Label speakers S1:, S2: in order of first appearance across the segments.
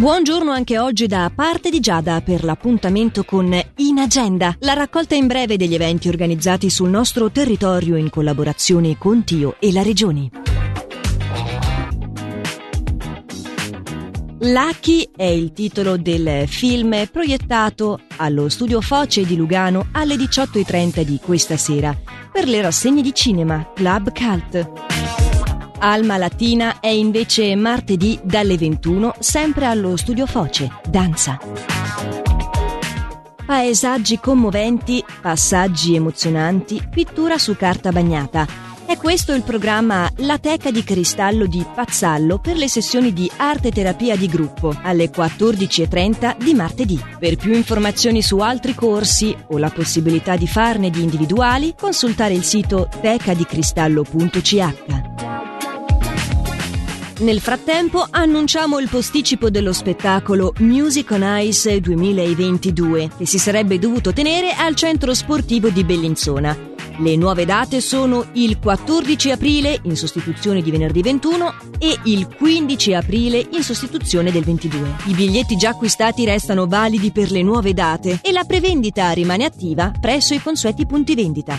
S1: Buongiorno anche oggi da parte di Giada per l'appuntamento con In Agenda, la raccolta in breve degli eventi organizzati sul nostro territorio in collaborazione con Tio e la Regione. Lucky è il titolo del film proiettato allo studio Foce di Lugano alle 18.30 di questa sera per le rassegne di cinema Club Cult. Alma Latina è invece martedì dalle 21 sempre allo studio Foce, danza. Paesaggi commoventi, passaggi emozionanti, pittura su carta bagnata. È questo il programma La Teca di Cristallo di Pazzallo per le sessioni di arte terapia di gruppo alle 14.30 di martedì. Per più informazioni su altri corsi o la possibilità di farne di individuali, consultare il sito tecadicristallo.ch. Nel frattempo annunciamo il posticipo dello spettacolo Music on Ice 2022 che si sarebbe dovuto tenere al centro sportivo di Bellinzona. Le nuove date sono il 14 aprile in sostituzione di venerdì 21 e il 15 aprile in sostituzione del 22. I biglietti già acquistati restano validi per le nuove date e la prevendita rimane attiva presso i consueti punti vendita.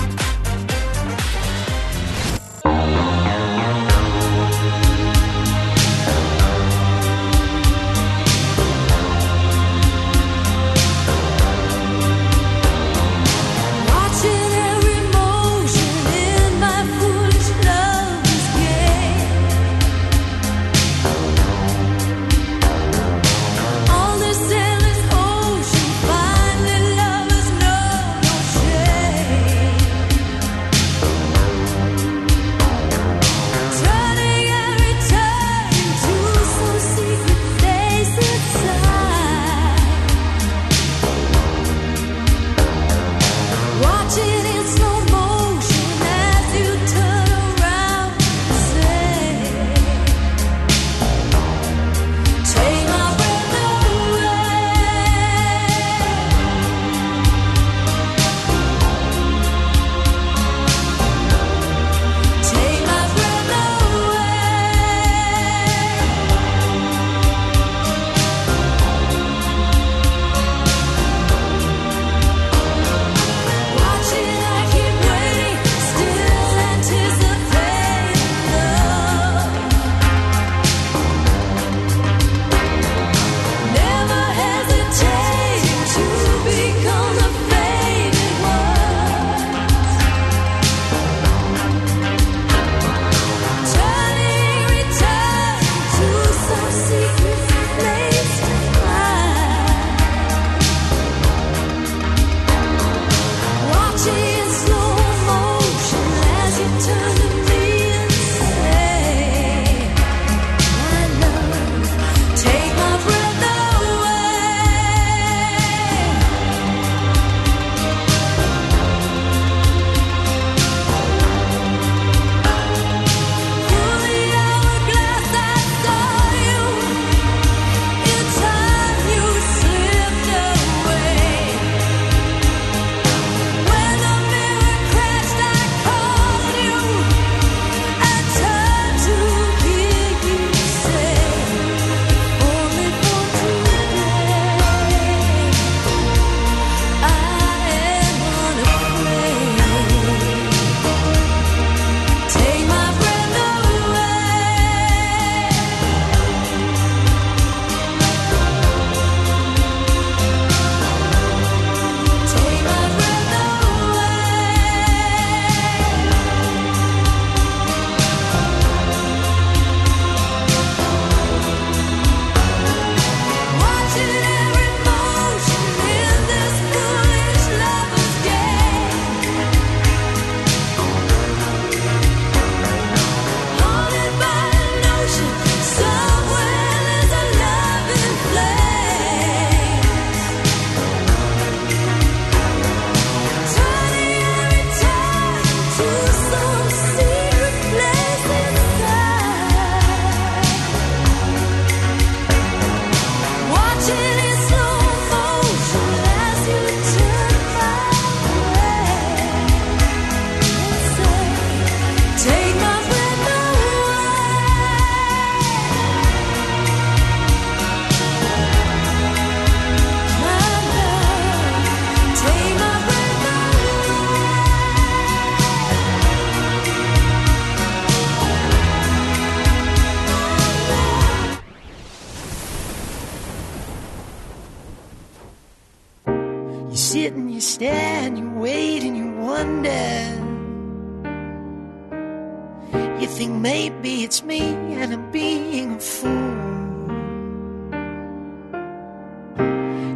S2: Think maybe it's me and I'm being a fool.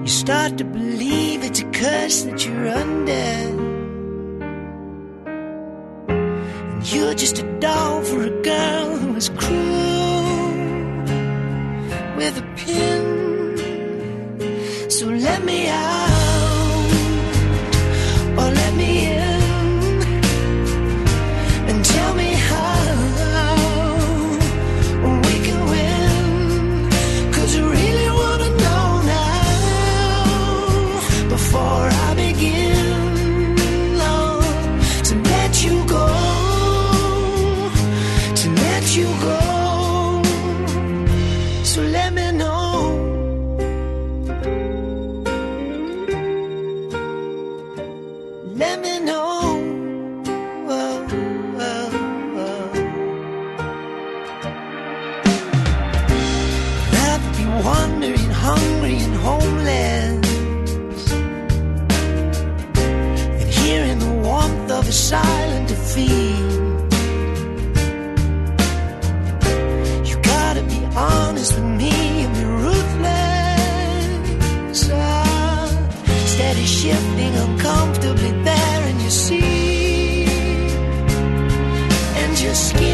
S2: You start to believe it's a curse that you're under. And you're just a doll for a girl who is cruel with a pin. So let me out silent defeat. You gotta be honest with me and be ruthless. Ah, steady shifting uncomfortably there, and you see, and you're scared.